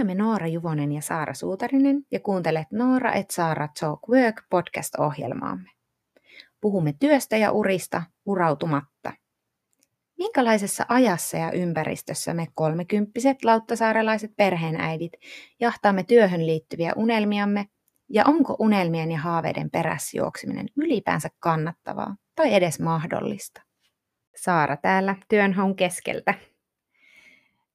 olemme Noora Juvonen ja Saara Suutarinen ja kuuntelet Noora et Saara Talk Work podcast-ohjelmaamme. Puhumme työstä ja urista urautumatta. Minkälaisessa ajassa ja ympäristössä me kolmekymppiset lauttasaarelaiset perheenäidit jahtaamme työhön liittyviä unelmiamme ja onko unelmien ja haaveiden perässä juokseminen ylipäänsä kannattavaa tai edes mahdollista? Saara täällä työnhaun keskeltä.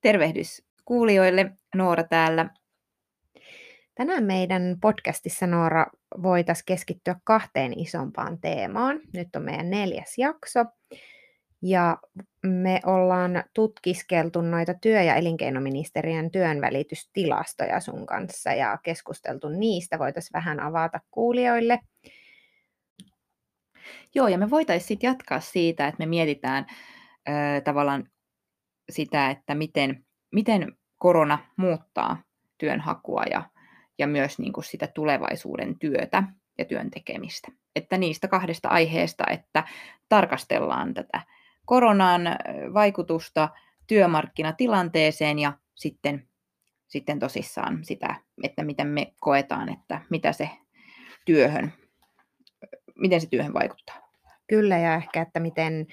Tervehdys kuulijoille, Noora täällä. Tänään meidän podcastissa Noora voitaisiin keskittyä kahteen isompaan teemaan. Nyt on meidän neljäs jakso ja me ollaan tutkiskeltu noita työ- ja elinkeinoministeriön työnvälitystilastoja sun kanssa ja keskusteltu niistä. Voitaisiin vähän avata kuulijoille. Joo, ja me voitaisiin sitten jatkaa siitä, että me mietitään ö, tavallaan sitä, että miten, miten korona muuttaa työnhakua ja, ja myös niin kuin sitä tulevaisuuden työtä ja työn tekemistä. Että niistä kahdesta aiheesta, että tarkastellaan tätä koronan vaikutusta työmarkkinatilanteeseen ja sitten, sitten tosissaan sitä, että miten me koetaan, että mitä se työhön, miten se työhön vaikuttaa. Kyllä, ja ehkä, että miten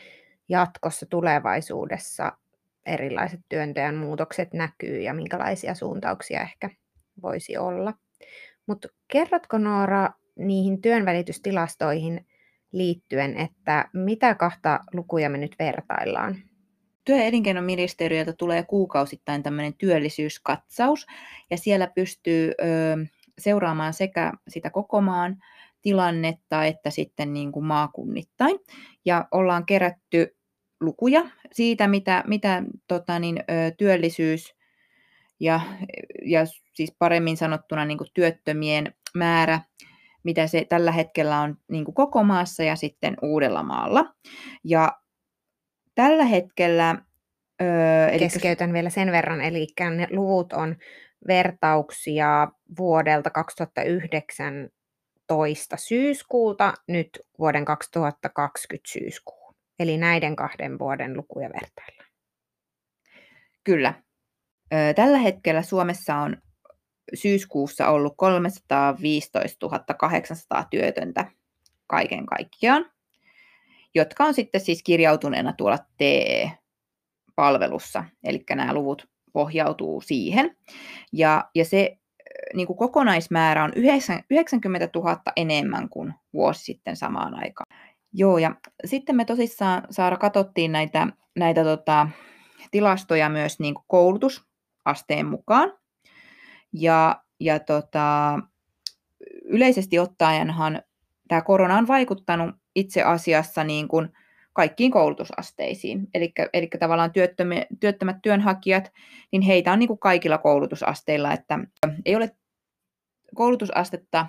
jatkossa tulevaisuudessa erilaiset työnteon muutokset näkyy ja minkälaisia suuntauksia ehkä voisi olla. Mutta kerrotko Noora niihin työnvälitystilastoihin liittyen, että mitä kahta lukuja me nyt vertaillaan? Työ- ja elinkeinoministeriöltä tulee kuukausittain tämmöinen työllisyyskatsaus, ja siellä pystyy ö, seuraamaan sekä sitä koko maan tilannetta että sitten niin kuin maakunnittain. Ja ollaan kerätty lukuja siitä, mitä, mitä tota niin, ö, työllisyys ja, ja siis paremmin sanottuna niin kuin työttömien määrä mitä se tällä hetkellä on niin kuin koko maassa ja sitten Uudellamaalla. Ja tällä hetkellä... Öö, eli Keskeytän vielä sen verran, eli ne luvut on vertauksia vuodelta 2019 syyskuulta nyt vuoden 2020 syyskuun. Eli näiden kahden vuoden lukuja vertaillaan. Kyllä. Tällä hetkellä Suomessa on syyskuussa ollut 315 800 työtöntä kaiken kaikkiaan, jotka on sitten siis kirjautuneena tuolla TE-palvelussa, eli nämä luvut pohjautuu siihen. Ja, ja se niin kuin kokonaismäärä on 90 000 enemmän kuin vuosi sitten samaan aikaan. Joo, ja sitten me tosissaan, Saara, katsottiin näitä, näitä tota, tilastoja myös niin kuin koulutusasteen mukaan. Ja, ja tota, yleisesti ottaenhan tämä korona on vaikuttanut itse asiassa niin kuin kaikkiin koulutusasteisiin. Eli tavallaan työttömät, työttömät työnhakijat, niin heitä on niin kuin kaikilla koulutusasteilla, että ei ole koulutusastetta,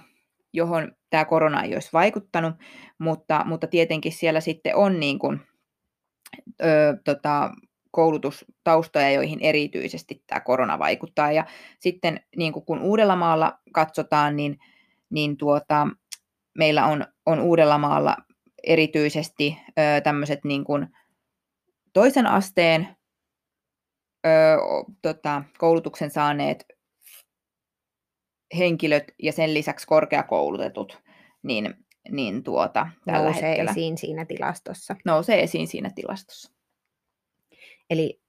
johon tämä korona ei olisi vaikuttanut, mutta, mutta tietenkin siellä sitten on niin kuin, ö, tota, koulutustaustoja, joihin erityisesti tämä korona vaikuttaa. Ja sitten niin kuin kun Uudellamaalla katsotaan, niin, niin tuota, meillä on, on Uudellamaalla erityisesti ö, tämmöiset niin kuin toisen asteen ö, tota, koulutuksen saaneet henkilöt ja sen lisäksi korkeakoulutetut, niin, niin tuota, tällä nousee hetkellä, esiin siinä tilastossa. Nousee esiin siinä tilastossa. Eli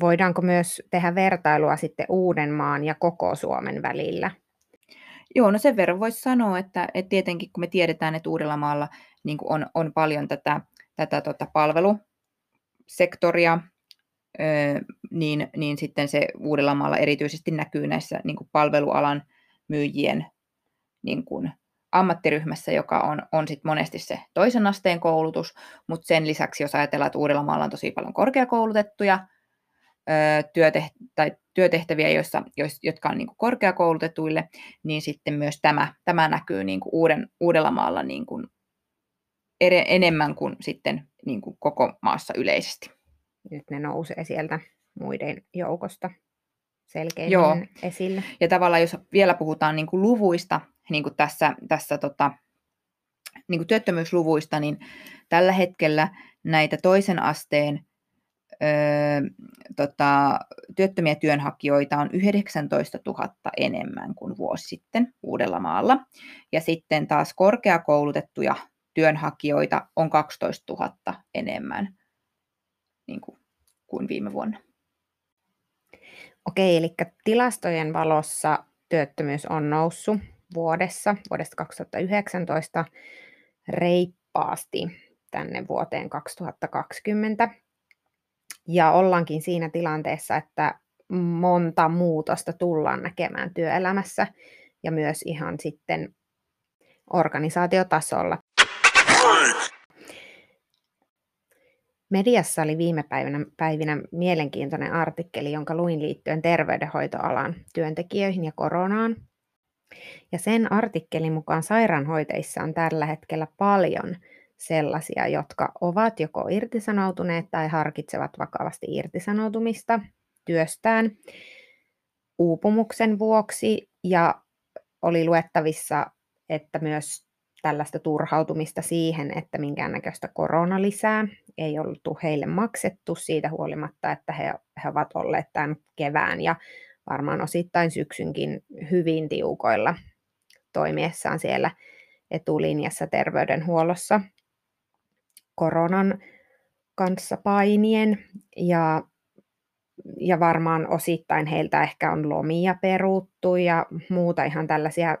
voidaanko myös tehdä vertailua sitten Uudenmaan ja koko Suomen välillä? Joo, no sen verran voisi sanoa, että, että tietenkin kun me tiedetään, että Uudellamaalla niin on, on paljon tätä, tätä tota palvelusektoria, niin, niin sitten se Uudellamaalla erityisesti näkyy näissä niin palvelualan myyjien niin kuin ammattiryhmässä, joka on, on sit monesti se toisen asteen koulutus, mutta sen lisäksi, jos ajatellaan, että Uudellamaalla on tosi paljon korkeakoulutettuja työteht- tai työtehtäviä, joissa, jotka on niin kuin korkeakoulutetuille, niin sitten myös tämä, tämä näkyy niin kuin Uuden, Uudellamaalla niin kuin enemmän kuin sitten niin kuin koko maassa yleisesti. Nyt ne nousee sieltä muiden joukosta selkeämmin Joo. esille. Ja tavallaan jos vielä puhutaan niin kuin luvuista, niin kuin tässä, tässä tota, niin kuin työttömyysluvuista, niin tällä hetkellä näitä toisen asteen öö, tota, työttömiä työnhakijoita on 19 000 enemmän kuin vuosi sitten Uudellamaalla. Ja sitten taas korkeakoulutettuja työnhakijoita on 12 000 enemmän niin kuin, kuin viime vuonna. Okei, eli tilastojen valossa työttömyys on noussut vuodessa, vuodesta 2019 reippaasti tänne vuoteen 2020. Ja ollaankin siinä tilanteessa, että monta muutosta tullaan näkemään työelämässä ja myös ihan sitten organisaatiotasolla. Mediassa oli viime päivinä, päivinä mielenkiintoinen artikkeli, jonka luin liittyen terveydenhoitoalan työntekijöihin ja koronaan. Ja sen artikkelin mukaan sairaanhoitajissa on tällä hetkellä paljon sellaisia, jotka ovat joko irtisanoutuneet tai harkitsevat vakavasti irtisanoutumista työstään uupumuksen vuoksi ja oli luettavissa, että myös tällaista turhautumista siihen, että minkäännäköistä koronalisää ei ollut heille maksettu siitä huolimatta, että he, he ovat olleet tämän kevään ja varmaan osittain syksynkin hyvin tiukoilla toimiessaan siellä etulinjassa terveydenhuollossa koronan kanssa painien. Ja, ja varmaan osittain heiltä ehkä on lomia peruttu ja muuta ihan tällaisia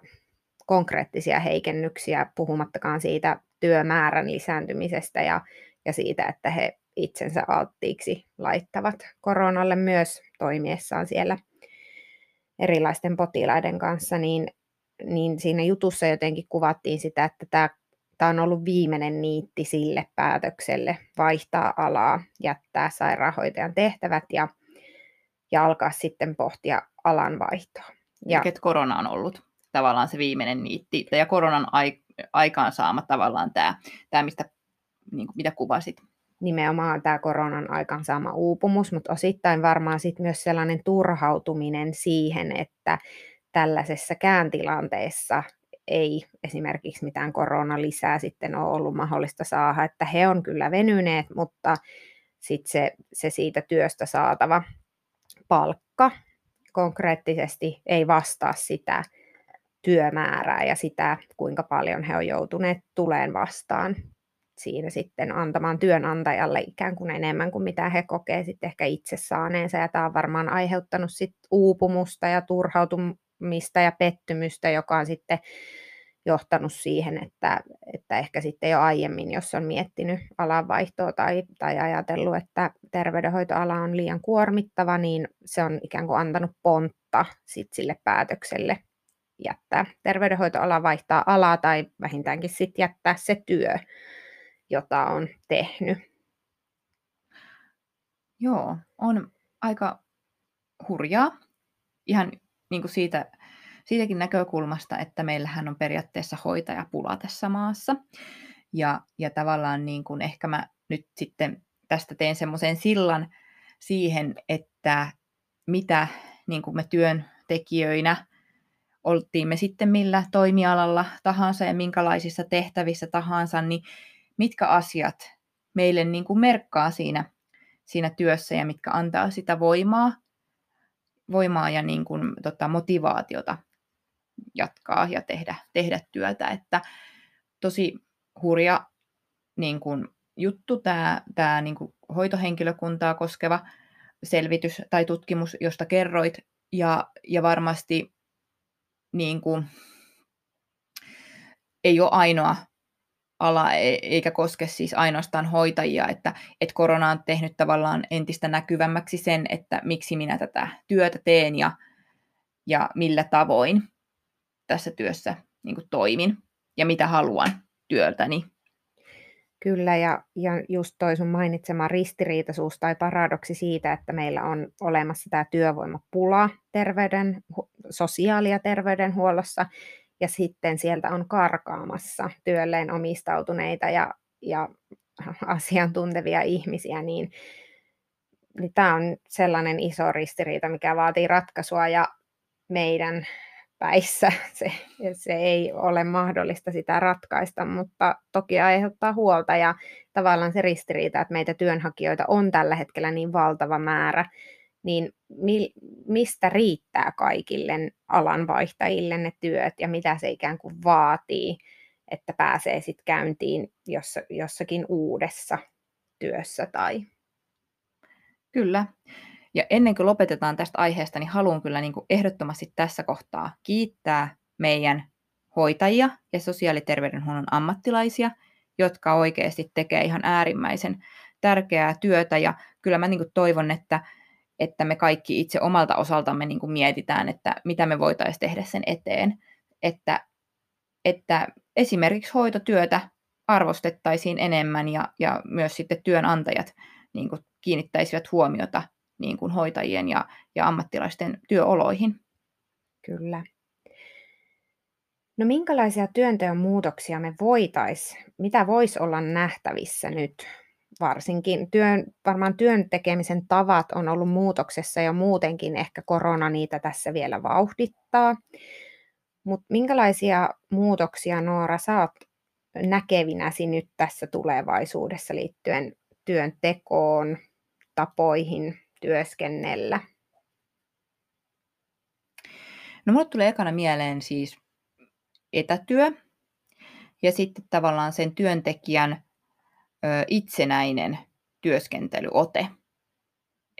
konkreettisia heikennyksiä, puhumattakaan siitä työmäärän lisääntymisestä ja, ja siitä, että he itsensä alttiiksi laittavat koronalle myös toimiessaan siellä erilaisten potilaiden kanssa, niin, niin siinä jutussa jotenkin kuvattiin sitä, että tämä, tämä on ollut viimeinen niitti sille päätökselle vaihtaa alaa, jättää sairaanhoitajan tehtävät ja, ja alkaa sitten pohtia alan vaihtoa. Ja, Mikä korona on ollut tavallaan se viimeinen niitti ja koronan aikaansaama tavallaan tämä, tämä mistä, niin kuin, mitä kuvasit. Nimenomaan tämä koronan aikansaama uupumus, mutta osittain varmaan sit myös sellainen turhautuminen siihen, että tällaisessa kääntilanteessa ei esimerkiksi mitään koronalisää sitten ole ollut mahdollista saada, että he on kyllä venyneet, mutta sitten se, se siitä työstä saatava palkka konkreettisesti ei vastaa sitä työmäärää ja sitä, kuinka paljon he on joutuneet tuleen vastaan siinä sitten antamaan työnantajalle ikään kuin enemmän kuin mitä he kokee sitten ehkä itse saaneensa. Ja tämä on varmaan aiheuttanut sitten uupumusta ja turhautumista ja pettymystä, joka on sitten johtanut siihen, että, että ehkä sitten jo aiemmin, jos on miettinyt alanvaihtoa tai, tai ajatellut, että terveydenhoitoala on liian kuormittava, niin se on ikään kuin antanut pontta sit sille päätökselle jättää terveydenhoitoala vaihtaa alaa tai vähintäänkin sitten jättää se työ jota on tehnyt. Joo, on aika hurjaa. Ihan niin kuin siitä, siitäkin näkökulmasta, että meillähän on periaatteessa hoitajapula tässä maassa. Ja, ja tavallaan niin kuin ehkä mä nyt sitten tästä teen semmoisen sillan siihen, että mitä niin kuin me työntekijöinä, oltiin me sitten millä toimialalla tahansa ja minkälaisissa tehtävissä tahansa, niin mitkä asiat meille niin kuin merkkaa siinä, siinä työssä ja mitkä antaa sitä voimaa, voimaa ja niin kuin, tota, motivaatiota jatkaa ja tehdä, tehdä työtä. Että tosi hurja niin kuin, juttu tämä, tämä niin kuin, hoitohenkilökuntaa koskeva selvitys tai tutkimus, josta kerroit. Ja, ja varmasti niin kuin, ei ole ainoa ala e-, eikä koske siis ainoastaan hoitajia, että, että korona on tehnyt tavallaan entistä näkyvämmäksi sen, että miksi minä tätä työtä teen ja, ja millä tavoin tässä työssä niin kuin toimin ja mitä haluan työltäni. Kyllä, ja, ja just toi sun mainitsema ristiriitaisuus tai paradoksi siitä, että meillä on olemassa tämä työvoimapula terveyden, sosiaali- ja terveydenhuollossa, ja sitten sieltä on karkaamassa työlleen omistautuneita ja, ja asiantuntevia ihmisiä, niin, niin tämä on sellainen iso ristiriita, mikä vaatii ratkaisua ja meidän päissä. Se, se ei ole mahdollista sitä ratkaista, mutta toki aiheuttaa huolta ja tavallaan se ristiriita, että meitä työnhakijoita on tällä hetkellä niin valtava määrä, niin mi, mistä riittää kaikille alanvaihtajille ne työt ja mitä se ikään kuin vaatii, että pääsee sitten käyntiin jossa, jossakin uudessa työssä tai... Kyllä. Ja ennen kuin lopetetaan tästä aiheesta, niin haluan kyllä niin kuin ehdottomasti tässä kohtaa kiittää meidän hoitajia ja sosiaaliterveydenhuollon ammattilaisia, jotka oikeasti tekee ihan äärimmäisen tärkeää työtä. Ja kyllä mä niin kuin toivon, että, että me kaikki itse omalta osaltamme niin kuin mietitään, että mitä me voitaisiin tehdä sen eteen, että, että esimerkiksi hoitotyötä arvostettaisiin enemmän ja, ja myös sitten työnantajat niin kuin kiinnittäisivät huomiota niin kuin hoitajien ja, ja ammattilaisten työoloihin. Kyllä. No minkälaisia työnteon muutoksia me voitaisiin, mitä voisi olla nähtävissä nyt? Varsinkin työn, varmaan työn tekemisen tavat on ollut muutoksessa ja muutenkin ehkä korona niitä tässä vielä vauhdittaa. Mutta minkälaisia muutoksia Noora sä oot näkevinäsi nyt tässä tulevaisuudessa liittyen työn tekoon, tapoihin, työskennellä? No mulle tulee ekana mieleen siis etätyö ja sitten tavallaan sen työntekijän itsenäinen työskentelyote.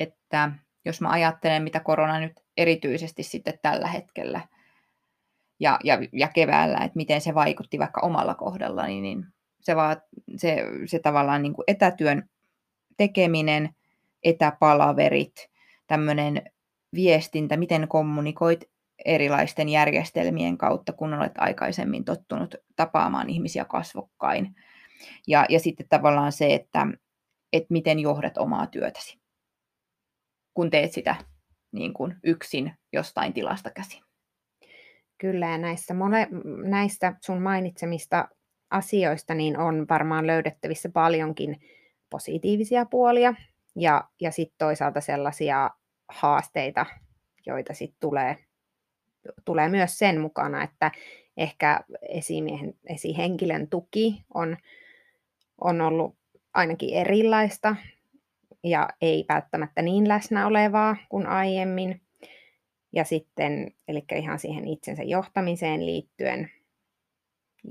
Että jos mä ajattelen, mitä korona nyt erityisesti sitten tällä hetkellä ja, ja, ja keväällä, että miten se vaikutti vaikka omalla kohdalla, niin, se, vaan, se, se tavallaan niin kuin etätyön tekeminen – etäpalaverit, tämmöinen viestintä, miten kommunikoit erilaisten järjestelmien kautta, kun olet aikaisemmin tottunut tapaamaan ihmisiä kasvokkain. Ja, ja sitten tavallaan se, että, että miten johdat omaa työtäsi, kun teet sitä niin kuin yksin jostain tilasta käsin. Kyllä, ja näistä, mole, näistä sun mainitsemista asioista niin on varmaan löydettävissä paljonkin positiivisia puolia, ja, ja sitten toisaalta sellaisia haasteita, joita sitten tulee, tulee myös sen mukana, että ehkä esimiehen, esihenkilön tuki on, on ollut ainakin erilaista ja ei välttämättä niin läsnä olevaa kuin aiemmin. Ja sitten, eli ihan siihen itsensä johtamiseen liittyen,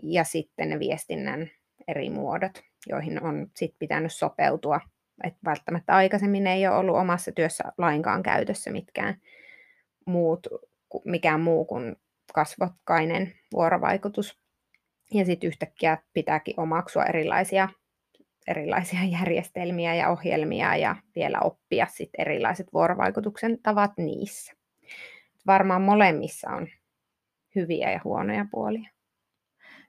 ja sitten ne viestinnän eri muodot, joihin on sitten pitänyt sopeutua että välttämättä aikaisemmin ei ole ollut omassa työssä lainkaan käytössä mitkään muut, mikään muu kuin kasvokkainen vuorovaikutus. Ja sitten yhtäkkiä pitääkin omaksua erilaisia, erilaisia järjestelmiä ja ohjelmia ja vielä oppia sit erilaiset vuorovaikutuksen tavat niissä. Varmaan molemmissa on hyviä ja huonoja puolia.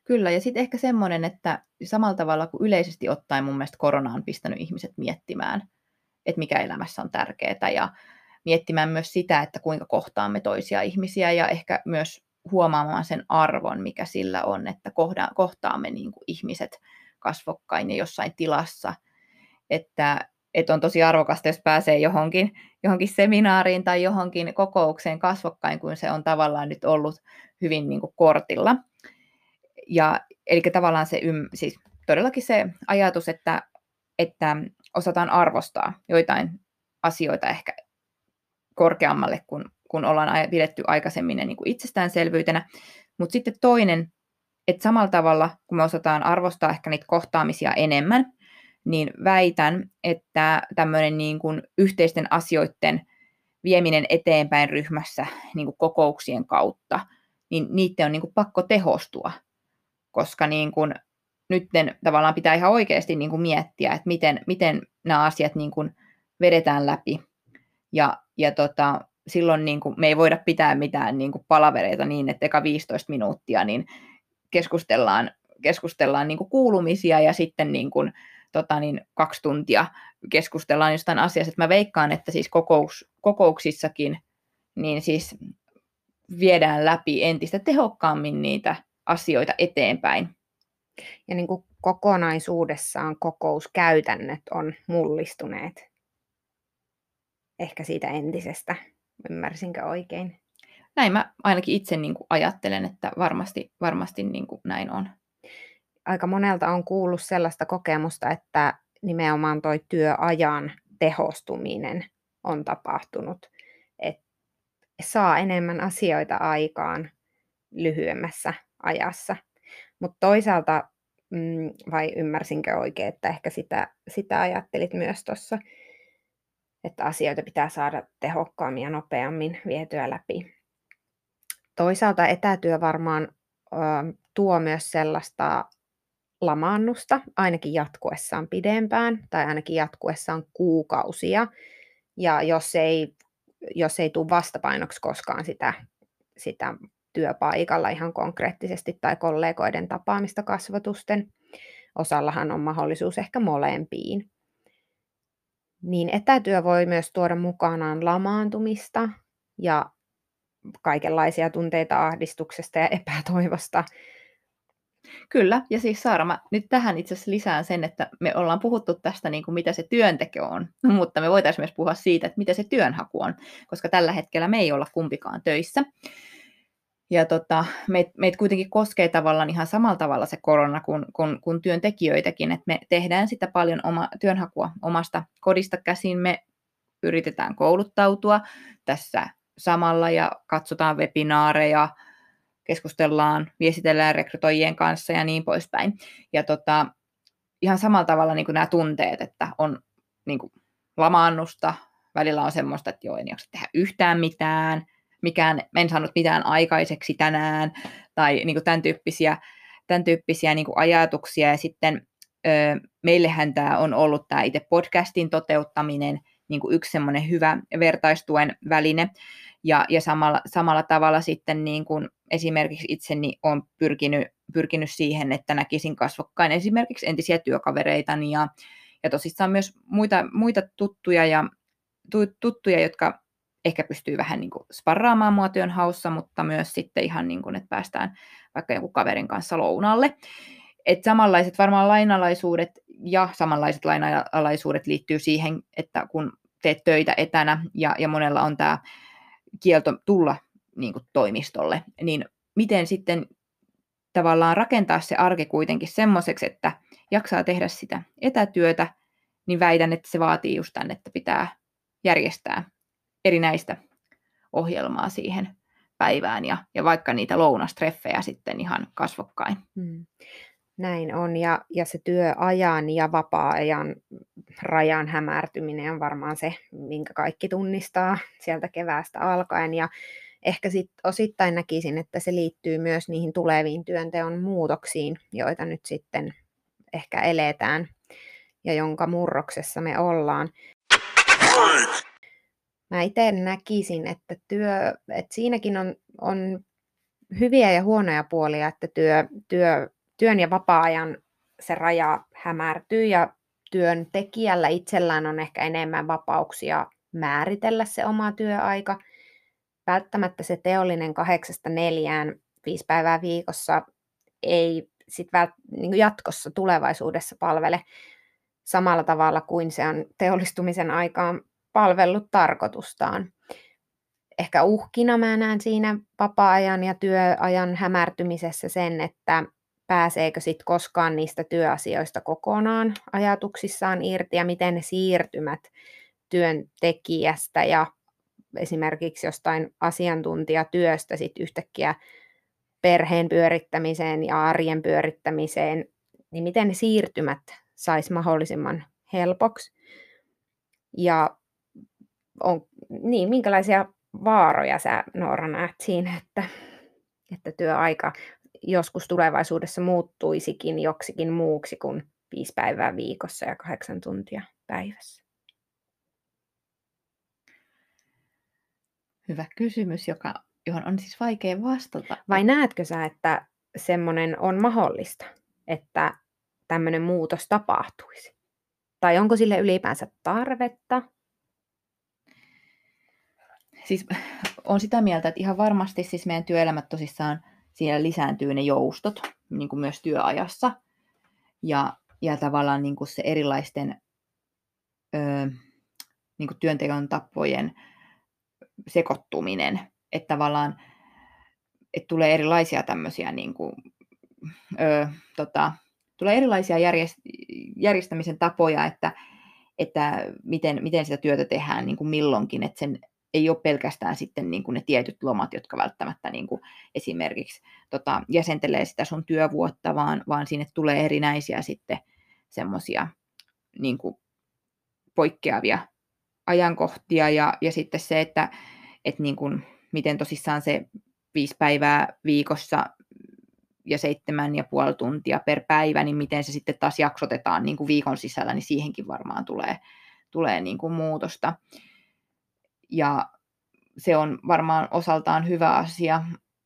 Kyllä, ja sitten ehkä semmoinen, että samalla tavalla kuin yleisesti ottaen mun mielestä korona on pistänyt ihmiset miettimään, että mikä elämässä on tärkeää, ja miettimään myös sitä, että kuinka kohtaamme toisia ihmisiä, ja ehkä myös huomaamaan sen arvon, mikä sillä on, että kohtaamme niin kuin ihmiset kasvokkain ja jossain tilassa, että, että on tosi arvokasta, jos pääsee johonkin, johonkin seminaariin tai johonkin kokoukseen kasvokkain, kun se on tavallaan nyt ollut hyvin niin kuin kortilla. Ja, eli tavallaan se, siis todellakin se ajatus, että, että osataan arvostaa joitain asioita ehkä korkeammalle, kun, kun ollaan pidetty aikaisemmin niin kuin itsestäänselvyytenä. Mutta sitten toinen, että samalla tavalla, kun me osataan arvostaa ehkä niitä kohtaamisia enemmän, niin väitän, että tämmöinen niin kuin yhteisten asioiden vieminen eteenpäin ryhmässä niin kuin kokouksien kautta, niin niiden on niin kuin pakko tehostua koska niin kuin, nyt tavallaan pitää ihan oikeasti niin kuin miettiä, että miten, miten nämä asiat niin kuin vedetään läpi. Ja, ja tota, silloin niin kuin, me ei voida pitää mitään niin kuin palavereita niin, että eka 15 minuuttia niin keskustellaan, keskustellaan niin kuin kuulumisia ja sitten niin kuin, tota, niin kaksi tuntia keskustellaan jostain asiasta. Mä veikkaan, että siis kokous, kokouksissakin niin siis viedään läpi entistä tehokkaammin niitä asioita eteenpäin. Ja niin kuin kokonaisuudessaan kokouskäytännöt on mullistuneet ehkä siitä entisestä. Ymmärsinkö oikein? näin mä ainakin itse niin kuin ajattelen, että varmasti, varmasti niin kuin näin on. Aika monelta on kuullut sellaista kokemusta, että nimenomaan toi työajan tehostuminen on tapahtunut, että saa enemmän asioita aikaan lyhyemmässä ajassa. Mutta toisaalta, mm, vai ymmärsinkö oikein, että ehkä sitä, sitä ajattelit myös tuossa, että asioita pitää saada tehokkaammin ja nopeammin vietyä läpi. Toisaalta etätyö varmaan ö, tuo myös sellaista lamaannusta, ainakin jatkuessaan pidempään tai ainakin jatkuessaan kuukausia. Ja jos ei, jos ei tule vastapainoksi koskaan sitä, sitä työpaikalla ihan konkreettisesti tai kollegoiden tapaamista kasvatusten, osallahan on mahdollisuus ehkä molempiin. Niin etätyö voi myös tuoda mukanaan lamaantumista ja kaikenlaisia tunteita ahdistuksesta ja epätoivosta. Kyllä, ja siis Saara, mä nyt tähän itse asiassa lisään sen, että me ollaan puhuttu tästä, niin kuin mitä se työnteko on, mutta me voitaisiin myös puhua siitä, että mitä se työnhaku on, koska tällä hetkellä me ei olla kumpikaan töissä. Ja tota, meitä meit kuitenkin koskee tavallaan ihan samalla tavalla se korona kuin, kuin, kuin työntekijöitäkin, että me tehdään sitä paljon oma, työnhakua omasta kodista käsin, me yritetään kouluttautua tässä samalla ja katsotaan webinaareja, keskustellaan, viestitellään rekrytoijien kanssa ja niin poispäin. Ja tota, ihan samalla tavalla niin nämä tunteet, että on niin kuin lamaannusta, välillä on semmoista, että joo, en jaksa tehdä yhtään mitään, mikään, en saanut mitään aikaiseksi tänään, tai niin kuin tämän tyyppisiä, tämän tyyppisiä niin kuin ajatuksia. Ja sitten ö, meillähän tämä on ollut tämä itse podcastin toteuttaminen niin kuin yksi semmoinen hyvä vertaistuen väline, ja, ja samalla, samalla tavalla sitten niin kuin esimerkiksi itseni on pyrkinyt, pyrkinyt siihen, että näkisin kasvokkain esimerkiksi entisiä työkavereitani ja, ja tosissaan myös muita, muita tuttuja, ja, tuttuja, jotka ehkä pystyy vähän niin kuin sparraamaan mua työn haussa, mutta myös sitten ihan niin kuin, että päästään vaikka jonkun kaverin kanssa lounalle. Et samanlaiset varmaan lainalaisuudet ja samanlaiset lainalaisuudet liittyy siihen, että kun teet töitä etänä ja, ja monella on tämä kielto tulla niin kuin toimistolle, niin miten sitten tavallaan rakentaa se arki kuitenkin semmoiseksi, että jaksaa tehdä sitä etätyötä, niin väitän, että se vaatii just tämän, että pitää järjestää erinäistä ohjelmaa siihen päivään ja, ja vaikka niitä lounastreffejä sitten ihan kasvokkain. Hmm. Näin on, ja, ja se työajan ja vapaa-ajan rajan hämärtyminen on varmaan se, minkä kaikki tunnistaa sieltä keväästä alkaen, ja ehkä sit osittain näkisin, että se liittyy myös niihin tuleviin työnteon muutoksiin, joita nyt sitten ehkä eletään, ja jonka murroksessa me ollaan. Mä itse näkisin, että, työ, että siinäkin on, on hyviä ja huonoja puolia, että työ, työ työn ja vapaa-ajan se raja hämärtyy ja työntekijällä itsellään on ehkä enemmän vapauksia määritellä se oma työaika. Välttämättä se teollinen kahdeksasta neljään viisi päivää viikossa ei sit vält, niin jatkossa tulevaisuudessa palvele samalla tavalla kuin se on teollistumisen aikaan palvellut tarkoitustaan. Ehkä uhkina mä näen siinä vapaa-ajan ja työajan hämärtymisessä sen, että pääseekö sitten koskaan niistä työasioista kokonaan ajatuksissaan irti ja miten ne siirtymät työntekijästä ja esimerkiksi jostain asiantuntijatyöstä sitten yhtäkkiä perheen pyörittämiseen ja arjen pyörittämiseen, niin miten ne siirtymät saisi mahdollisimman helpoksi. Ja on, niin, minkälaisia vaaroja sä Noora näet siinä, että, että työaika joskus tulevaisuudessa muuttuisikin joksikin muuksi kuin viisi päivää viikossa ja kahdeksan tuntia päivässä? Hyvä kysymys, joka, johon on siis vaikea vastata. Vai näetkö sä, että semmoinen on mahdollista, että tämmöinen muutos tapahtuisi? Tai onko sille ylipäänsä tarvetta? Siis on sitä mieltä, että ihan varmasti siis meidän työelämät tosissaan – siellä lisääntyy ne joustot niin kuin myös työajassa. Ja, ja tavallaan niin kuin se erilaisten ö, niin kuin työntekon tapojen sekoittuminen. Että tavallaan että tulee erilaisia tämmöisiä niin kuin, ö, tota, tulee erilaisia järjest, järjestämisen tapoja, että, että miten, miten sitä työtä tehdään niin kuin milloinkin, että sen ei ole pelkästään sitten niin kuin ne tietyt lomat, jotka välttämättä niin kuin esimerkiksi tota, jäsentelee sitä sun työvuotta, vaan, vaan sinne tulee erinäisiä sitten semmoisia niin poikkeavia ajankohtia ja, ja sitten se, että, että niin kuin, miten tosissaan se viisi päivää viikossa ja seitsemän ja puoli tuntia per päivä, niin miten se sitten taas jaksotetaan niin kuin viikon sisällä, niin siihenkin varmaan tulee, tulee niin kuin muutosta. Ja se on varmaan osaltaan hyvä asia,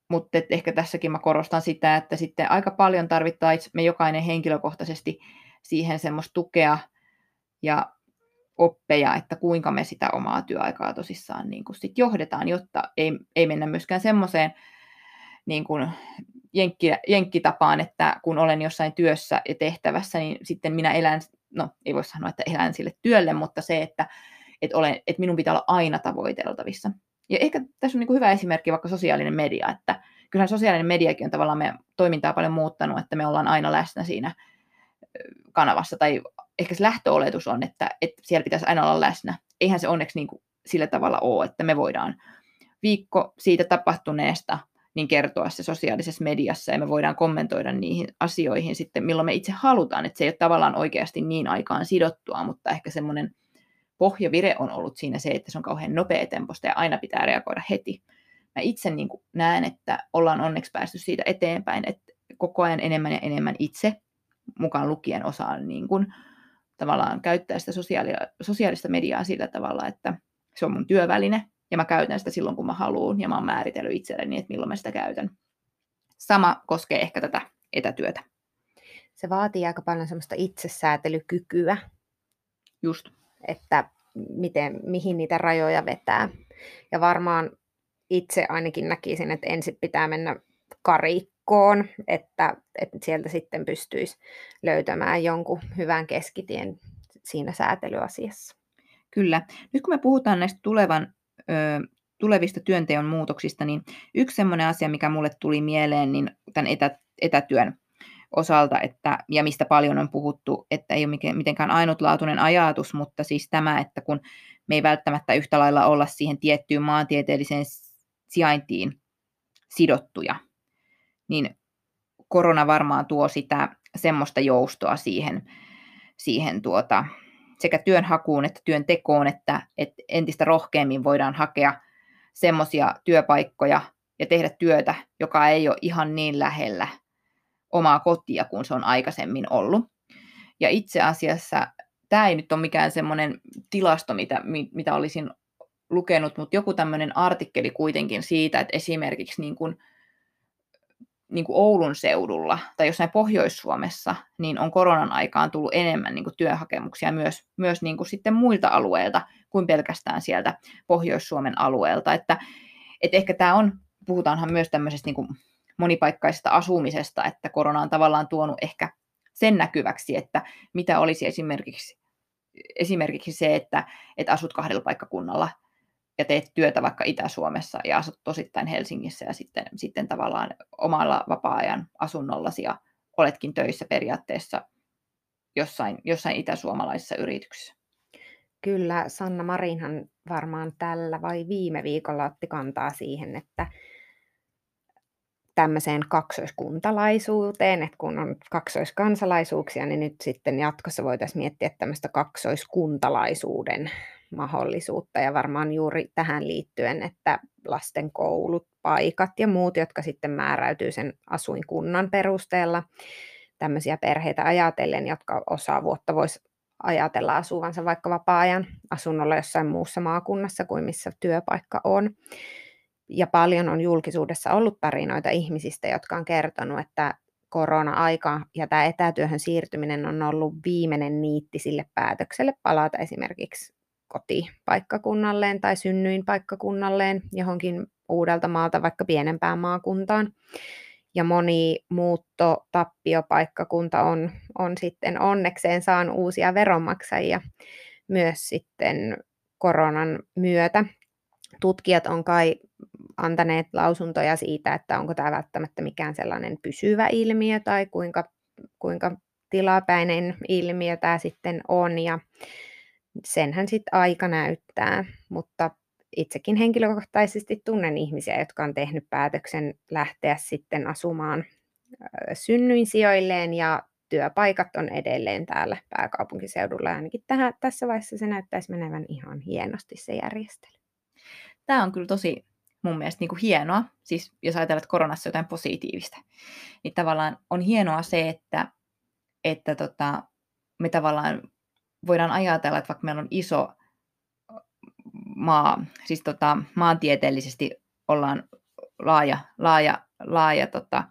mutta ehkä tässäkin mä korostan sitä, että sitten aika paljon tarvitaan me jokainen henkilökohtaisesti siihen semmoista tukea ja oppeja, että kuinka me sitä omaa työaikaa tosissaan niin kuin sit johdetaan, jotta ei, ei mennä myöskään semmoiseen niin kuin jenkki, jenkkitapaan, että kun olen jossain työssä ja tehtävässä, niin sitten minä elän, no ei voi sanoa, että elän sille työlle, mutta se, että, että, olen, että minun pitää olla aina tavoiteltavissa. Ja ehkä tässä on niin kuin hyvä esimerkki vaikka sosiaalinen media, että kyllähän sosiaalinen mediakin on tavallaan meidän toimintaa paljon muuttanut, että me ollaan aina läsnä siinä kanavassa, tai ehkä se lähtöoletus on, että, että siellä pitäisi aina olla läsnä. Eihän se onneksi niin kuin sillä tavalla ole, että me voidaan viikko siitä tapahtuneesta niin kertoa se sosiaalisessa mediassa ja me voidaan kommentoida niihin asioihin sitten, milloin me itse halutaan, että se ei ole tavallaan oikeasti niin aikaan sidottua, mutta ehkä semmoinen pohjavire on ollut siinä se, että se on kauhean nopea temposta ja aina pitää reagoida heti. Mä itse niin kuin näen, että ollaan onneksi päästy siitä eteenpäin, että koko ajan enemmän ja enemmän itse, mukaan lukien osaan niin kuin, tavallaan käyttää sitä sosiaalista mediaa sillä tavalla, että se on mun työväline, ja mä käytän sitä silloin, kun mä haluan, ja mä oon määritellyt itselleni, että milloin mä sitä käytän. Sama koskee ehkä tätä etätyötä. Se vaatii aika paljon semmoista itsesäätelykykyä. Just. Että miten, mihin niitä rajoja vetää. Ja varmaan itse ainakin näkisin, että ensin pitää mennä karikkoon, että, että sieltä sitten pystyisi löytämään jonkun hyvän keskitien siinä säätelyasiassa. Kyllä. Nyt kun me puhutaan näistä tulevan tulevista työnteon muutoksista, niin yksi sellainen asia, mikä mulle tuli mieleen niin tämän etä, etätyön osalta, että, ja mistä paljon on puhuttu, että ei ole mitenkään ainutlaatuinen ajatus, mutta siis tämä, että kun me ei välttämättä yhtä lailla olla siihen tiettyyn maantieteelliseen sijaintiin sidottuja, niin korona varmaan tuo sitä semmoista joustoa siihen, siihen tuota, sekä työnhakuun että työntekoon, että, että entistä rohkeammin voidaan hakea semmoisia työpaikkoja ja tehdä työtä, joka ei ole ihan niin lähellä omaa kotia kuin se on aikaisemmin ollut. Ja itse asiassa tämä ei nyt ole mikään semmoinen tilasto, mitä, mitä olisin lukenut, mutta joku tämmöinen artikkeli kuitenkin siitä, että esimerkiksi niin kuin niin kuin Oulun seudulla tai jossain Pohjois-Suomessa, niin on koronan aikaan tullut enemmän niin kuin työhakemuksia myös, myös niin kuin sitten muilta alueilta kuin pelkästään sieltä Pohjois-Suomen alueelta. Että, että ehkä tämä on, puhutaanhan myös tämmöisestä niin kuin monipaikkaisesta asumisesta, että korona on tavallaan tuonut ehkä sen näkyväksi, että mitä olisi esimerkiksi, esimerkiksi se, että, että asut kahdella paikkakunnalla ja teet työtä vaikka Itä-Suomessa ja asut tosittain Helsingissä ja sitten, sitten tavallaan omalla vapaa-ajan asunnollasi ja oletkin töissä periaatteessa jossain, jossain itäsuomalaisessa yrityksessä. Kyllä, Sanna Marinhan varmaan tällä vai viime viikolla otti kantaa siihen, että tämmöiseen kaksoiskuntalaisuuteen, että kun on kaksoiskansalaisuuksia, niin nyt sitten jatkossa voitaisiin miettiä tämmöistä kaksoiskuntalaisuuden mahdollisuutta ja varmaan juuri tähän liittyen, että lasten koulut, paikat ja muut, jotka sitten määräytyy sen asuinkunnan perusteella tämmöisiä perheitä ajatellen, jotka osaa vuotta voisi ajatella asuvansa vaikka vapaa-ajan asunnolla jossain muussa maakunnassa kuin missä työpaikka on. Ja paljon on julkisuudessa ollut tarinoita ihmisistä, jotka on kertonut, että korona-aika ja tämä etätyöhön siirtyminen on ollut viimeinen niitti sille päätökselle palata esimerkiksi kotipaikkakunnalleen tai synnyinpaikkakunnalleen johonkin uudelta maalta vaikka pienempään maakuntaan. Ja moni muutto tappiopaikkakunta on, on sitten onnekseen saanut uusia veronmaksajia myös sitten koronan myötä. Tutkijat on kai antaneet lausuntoja siitä, että onko tämä välttämättä mikään sellainen pysyvä ilmiö tai kuinka, kuinka tilapäinen ilmiö tämä sitten on. Ja senhän sitten aika näyttää, mutta itsekin henkilökohtaisesti tunnen ihmisiä, jotka on tehnyt päätöksen lähteä sitten asumaan synnyinsijoilleen ja työpaikat on edelleen täällä pääkaupunkiseudulla. Ainakin tähän, tässä vaiheessa se näyttäisi menevän ihan hienosti se järjestely. Tämä on kyllä tosi mun mielestä niin kuin hienoa, siis jos ajatellaan, että koronassa jotain positiivista, niin tavallaan on hienoa se, että, että tota, me tavallaan voidaan ajatella, että vaikka meillä on iso maa, siis tota, maantieteellisesti ollaan laaja, laaja, laaja tota,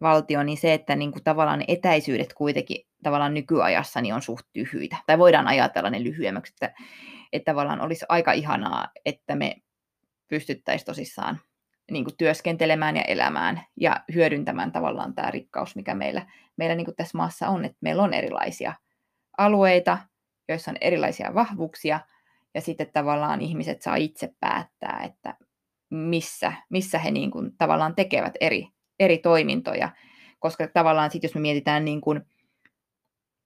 valtio, niin se, että niin kuin tavallaan ne etäisyydet kuitenkin tavallaan nykyajassa niin on suht lyhyitä. Tai voidaan ajatella ne lyhyemmäksi, että, että tavallaan olisi aika ihanaa, että me pystyttäisiin tosissaan niin kuin työskentelemään ja elämään ja hyödyntämään tavallaan tämä rikkaus, mikä meillä, meillä niin kuin tässä maassa on, että meillä on erilaisia alueita, joissa on erilaisia vahvuuksia, ja sitten tavallaan ihmiset saa itse päättää, että missä, missä he niin kuin tavallaan tekevät eri, eri toimintoja, koska tavallaan sitten jos me mietitään niin kuin,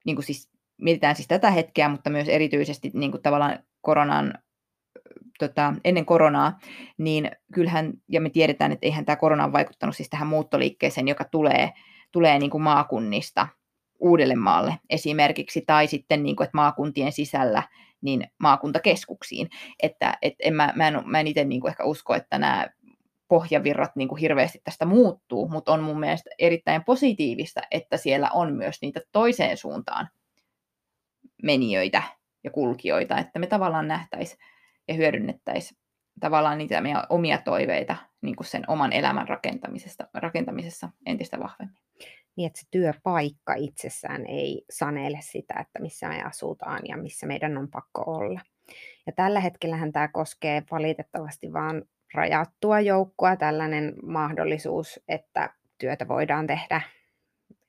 niin kuin siis, mietitään siis tätä hetkeä, mutta myös erityisesti niin kuin tavallaan koronan tota, ennen koronaa, niin kyllähän, ja me tiedetään, että eihän tämä korona ole vaikuttanut siis tähän muuttoliikkeeseen, joka tulee, tulee niin kuin maakunnista Uudellemaalle esimerkiksi, tai sitten niin kuin, että maakuntien sisällä niin maakuntakeskuksiin. Että et en mä, mä en, mä en itse niin kuin ehkä usko, että nämä pohjavirrat niin kuin hirveästi tästä muuttuu, mutta on mun mielestä erittäin positiivista, että siellä on myös niitä toiseen suuntaan menijöitä ja kulkijoita, että me tavallaan nähtäisiin ja hyödynnettäisiin tavallaan niitä meidän omia toiveita niin kuin sen oman elämän rakentamisesta, rakentamisessa entistä vahvemmin. Niin, että se työpaikka itsessään ei sanele sitä, että missä me asutaan ja missä meidän on pakko olla. Ja tällä hetkellähän tämä koskee valitettavasti vain rajattua joukkoa, tällainen mahdollisuus, että työtä voidaan tehdä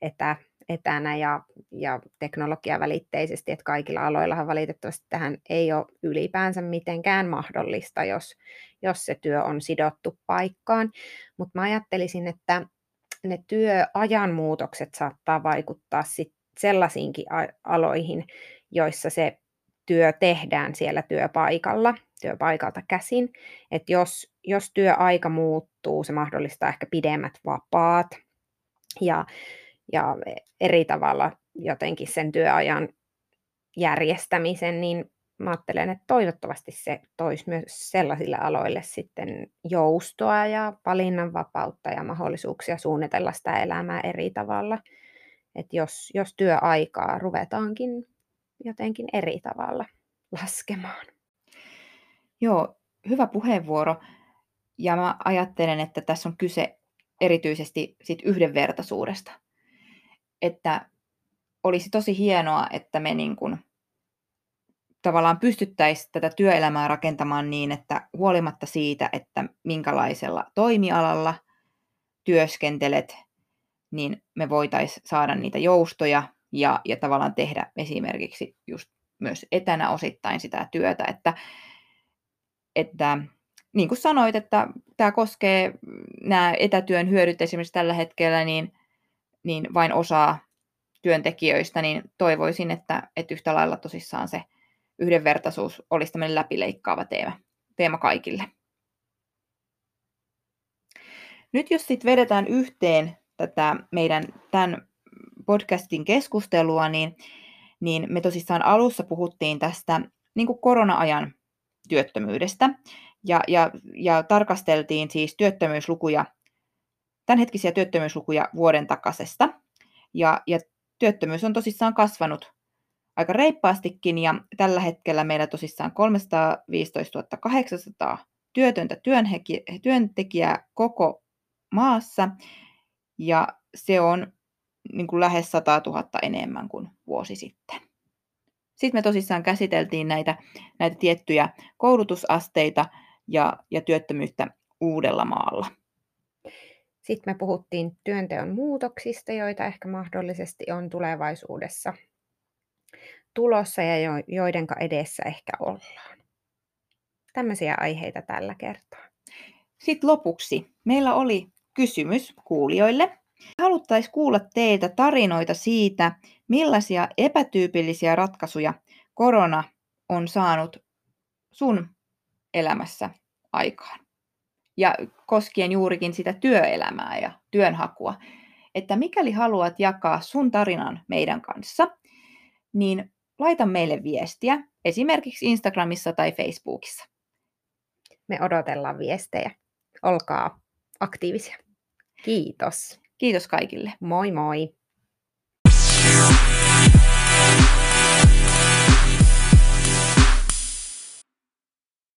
etä, etänä ja, ja teknologiavälitteisesti, että kaikilla aloillahan valitettavasti tähän ei ole ylipäänsä mitenkään mahdollista, jos, jos se työ on sidottu paikkaan. Mutta mä ajattelisin, että ne työajan muutokset saattaa vaikuttaa sit sellaisiinkin aloihin, joissa se työ tehdään siellä työpaikalla, työpaikalta käsin. Että jos, jos työaika muuttuu, se mahdollistaa ehkä pidemmät vapaat ja, ja eri tavalla jotenkin sen työajan järjestämisen, niin mä ajattelen, että toivottavasti se toisi myös sellaisille aloille sitten joustoa ja valinnanvapautta ja mahdollisuuksia suunnitella sitä elämää eri tavalla. Että jos, jos työaikaa ruvetaankin jotenkin eri tavalla laskemaan. Joo, hyvä puheenvuoro. Ja mä ajattelen, että tässä on kyse erityisesti sit yhdenvertaisuudesta. Että olisi tosi hienoa, että me niin kun tavallaan pystyttäisiin tätä työelämää rakentamaan niin, että huolimatta siitä, että minkälaisella toimialalla työskentelet, niin me voitaisiin saada niitä joustoja ja, ja tavallaan tehdä esimerkiksi just myös etänä osittain sitä työtä, että, että niin kuin sanoit, että tämä koskee nämä etätyön hyödyt esimerkiksi tällä hetkellä, niin, niin vain osaa työntekijöistä, niin toivoisin, että, että yhtä lailla tosissaan se yhdenvertaisuus olisi tämmöinen läpileikkaava teema, teema kaikille. Nyt jos sitten vedetään yhteen tätä meidän tämän podcastin keskustelua, niin, niin me tosissaan alussa puhuttiin tästä niin kuin korona-ajan työttömyydestä ja, ja, ja tarkasteltiin siis työttömyyslukuja, tämänhetkisiä työttömyyslukuja vuoden takaisesta. Ja, ja työttömyys on tosissaan kasvanut aika reippaastikin ja tällä hetkellä meillä tosissaan 315 800 työtöntä työntekijää koko maassa ja se on niin kuin lähes 100 000 enemmän kuin vuosi sitten. Sitten me tosissaan käsiteltiin näitä, näitä tiettyjä koulutusasteita ja, ja työttömyyttä uudella maalla. Sitten me puhuttiin työnteon muutoksista, joita ehkä mahdollisesti on tulevaisuudessa tulossa ja jo, joidenka edessä ehkä ollaan. Tämmöisiä aiheita tällä kertaa. Sitten lopuksi meillä oli kysymys kuulijoille. Haluttaisiin kuulla teiltä tarinoita siitä, millaisia epätyypillisiä ratkaisuja korona on saanut sun elämässä aikaan. Ja koskien juurikin sitä työelämää ja työnhakua. Että mikäli haluat jakaa sun tarinan meidän kanssa, niin laita meille viestiä esimerkiksi Instagramissa tai Facebookissa. Me odotellaan viestejä. Olkaa aktiivisia. Kiitos. Kiitos kaikille. Moi moi.